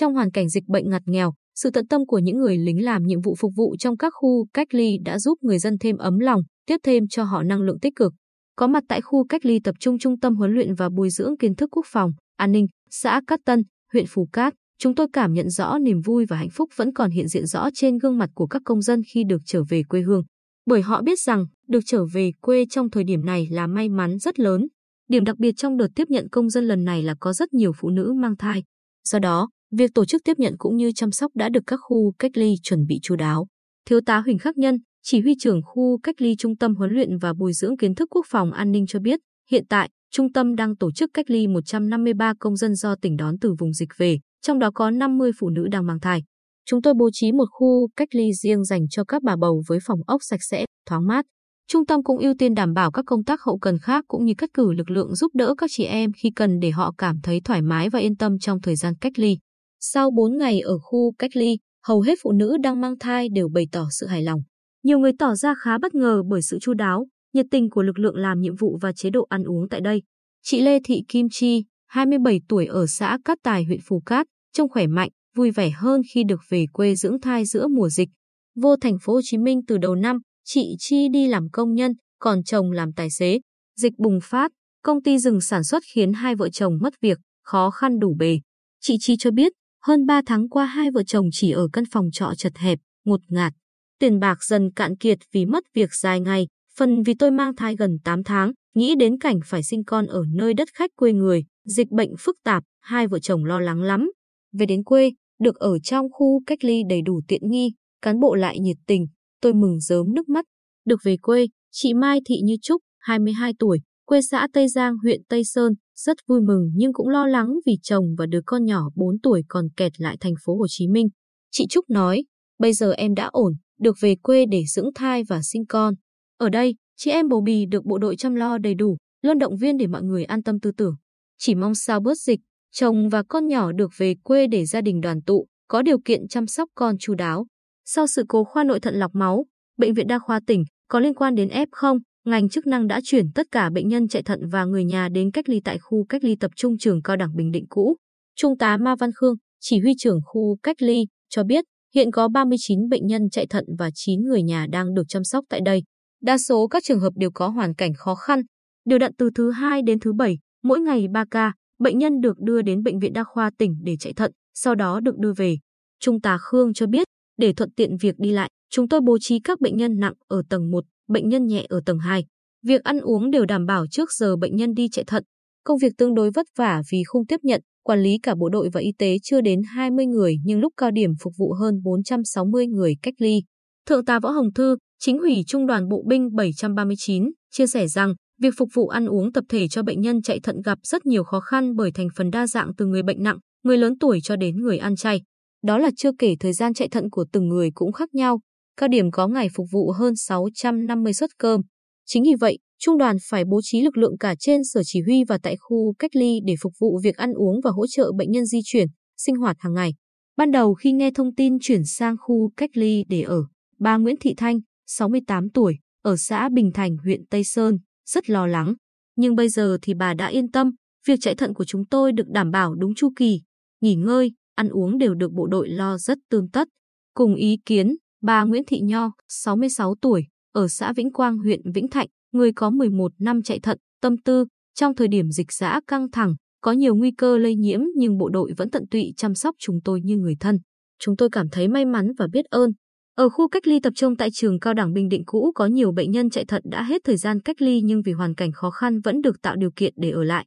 trong hoàn cảnh dịch bệnh ngặt nghèo, sự tận tâm của những người lính làm nhiệm vụ phục vụ trong các khu cách ly đã giúp người dân thêm ấm lòng, tiếp thêm cho họ năng lượng tích cực. Có mặt tại khu cách ly tập trung Trung tâm huấn luyện và bồi dưỡng kiến thức quốc phòng, an ninh, xã Cát Tân, huyện Phú Cát, chúng tôi cảm nhận rõ niềm vui và hạnh phúc vẫn còn hiện diện rõ trên gương mặt của các công dân khi được trở về quê hương. Bởi họ biết rằng, được trở về quê trong thời điểm này là may mắn rất lớn. Điểm đặc biệt trong đợt tiếp nhận công dân lần này là có rất nhiều phụ nữ mang thai. Do đó, việc tổ chức tiếp nhận cũng như chăm sóc đã được các khu cách ly chuẩn bị chú đáo. Thiếu tá Huỳnh Khắc Nhân, chỉ huy trưởng khu cách ly Trung tâm huấn luyện và bồi dưỡng kiến thức quốc phòng an ninh cho biết, hiện tại, trung tâm đang tổ chức cách ly 153 công dân do tỉnh đón từ vùng dịch về, trong đó có 50 phụ nữ đang mang thai. Chúng tôi bố trí một khu cách ly riêng dành cho các bà bầu với phòng ốc sạch sẽ, thoáng mát. Trung tâm cũng ưu tiên đảm bảo các công tác hậu cần khác cũng như cắt cử lực lượng giúp đỡ các chị em khi cần để họ cảm thấy thoải mái và yên tâm trong thời gian cách ly. Sau 4 ngày ở khu cách ly, hầu hết phụ nữ đang mang thai đều bày tỏ sự hài lòng. Nhiều người tỏ ra khá bất ngờ bởi sự chu đáo, nhiệt tình của lực lượng làm nhiệm vụ và chế độ ăn uống tại đây. Chị Lê Thị Kim Chi, 27 tuổi ở xã Cát Tài, huyện phù Cát, trông khỏe mạnh, vui vẻ hơn khi được về quê dưỡng thai giữa mùa dịch. Vô thành phố Hồ Chí Minh từ đầu năm, chị Chi đi làm công nhân, còn chồng làm tài xế. Dịch bùng phát, công ty dừng sản xuất khiến hai vợ chồng mất việc, khó khăn đủ bề. Chị Chi cho biết, hơn 3 tháng qua hai vợ chồng chỉ ở căn phòng trọ chật hẹp, ngột ngạt. Tiền bạc dần cạn kiệt vì mất việc dài ngày, phần vì tôi mang thai gần 8 tháng, nghĩ đến cảnh phải sinh con ở nơi đất khách quê người, dịch bệnh phức tạp, hai vợ chồng lo lắng lắm. Về đến quê, được ở trong khu cách ly đầy đủ tiện nghi, cán bộ lại nhiệt tình, tôi mừng rớm nước mắt. Được về quê, chị Mai Thị Như Trúc, 22 tuổi, quê xã Tây Giang, huyện Tây Sơn, rất vui mừng nhưng cũng lo lắng vì chồng và đứa con nhỏ 4 tuổi còn kẹt lại thành phố Hồ Chí Minh. Chị Trúc nói, bây giờ em đã ổn, được về quê để dưỡng thai và sinh con. Ở đây, chị em bầu bì được bộ đội chăm lo đầy đủ, luôn động viên để mọi người an tâm tư tưởng. Chỉ mong sao bớt dịch, chồng và con nhỏ được về quê để gia đình đoàn tụ, có điều kiện chăm sóc con chu đáo. Sau sự cố khoa nội thận lọc máu, Bệnh viện Đa khoa tỉnh có liên quan đến F0, ngành chức năng đã chuyển tất cả bệnh nhân chạy thận và người nhà đến cách ly tại khu cách ly tập trung trường cao đẳng Bình Định cũ. Trung tá Ma Văn Khương, chỉ huy trưởng khu cách ly, cho biết hiện có 39 bệnh nhân chạy thận và 9 người nhà đang được chăm sóc tại đây. Đa số các trường hợp đều có hoàn cảnh khó khăn. Điều đặn từ thứ 2 đến thứ 7, mỗi ngày 3 ca, bệnh nhân được đưa đến Bệnh viện Đa khoa tỉnh để chạy thận, sau đó được đưa về. Trung tá Khương cho biết, để thuận tiện việc đi lại, chúng tôi bố trí các bệnh nhân nặng ở tầng 1, bệnh nhân nhẹ ở tầng 2. Việc ăn uống đều đảm bảo trước giờ bệnh nhân đi chạy thận. Công việc tương đối vất vả vì không tiếp nhận, quản lý cả bộ đội và y tế chưa đến 20 người nhưng lúc cao điểm phục vụ hơn 460 người cách ly. Thượng tá Võ Hồng Thư, chính ủy Trung đoàn Bộ binh 739, chia sẻ rằng việc phục vụ ăn uống tập thể cho bệnh nhân chạy thận gặp rất nhiều khó khăn bởi thành phần đa dạng từ người bệnh nặng, người lớn tuổi cho đến người ăn chay. Đó là chưa kể thời gian chạy thận của từng người cũng khác nhau. Cao điểm có ngày phục vụ hơn 650 suất cơm. Chính vì vậy, Trung đoàn phải bố trí lực lượng cả trên sở chỉ huy và tại khu cách ly để phục vụ việc ăn uống và hỗ trợ bệnh nhân di chuyển, sinh hoạt hàng ngày. Ban đầu khi nghe thông tin chuyển sang khu cách ly để ở, bà Nguyễn Thị Thanh, 68 tuổi, ở xã Bình Thành, huyện Tây Sơn, rất lo lắng. Nhưng bây giờ thì bà đã yên tâm, việc chạy thận của chúng tôi được đảm bảo đúng chu kỳ, nghỉ ngơi, ăn uống đều được bộ đội lo rất tươm tất. Cùng ý kiến, bà Nguyễn Thị Nho, 66 tuổi, ở xã Vĩnh Quang, huyện Vĩnh Thạnh, người có 11 năm chạy thận, tâm tư, trong thời điểm dịch xã căng thẳng, có nhiều nguy cơ lây nhiễm nhưng bộ đội vẫn tận tụy chăm sóc chúng tôi như người thân. Chúng tôi cảm thấy may mắn và biết ơn. Ở khu cách ly tập trung tại trường cao đẳng Bình Định cũ có nhiều bệnh nhân chạy thận đã hết thời gian cách ly nhưng vì hoàn cảnh khó khăn vẫn được tạo điều kiện để ở lại.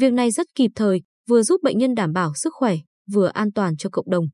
Việc này rất kịp thời, vừa giúp bệnh nhân đảm bảo sức khỏe, vừa an toàn cho cộng đồng.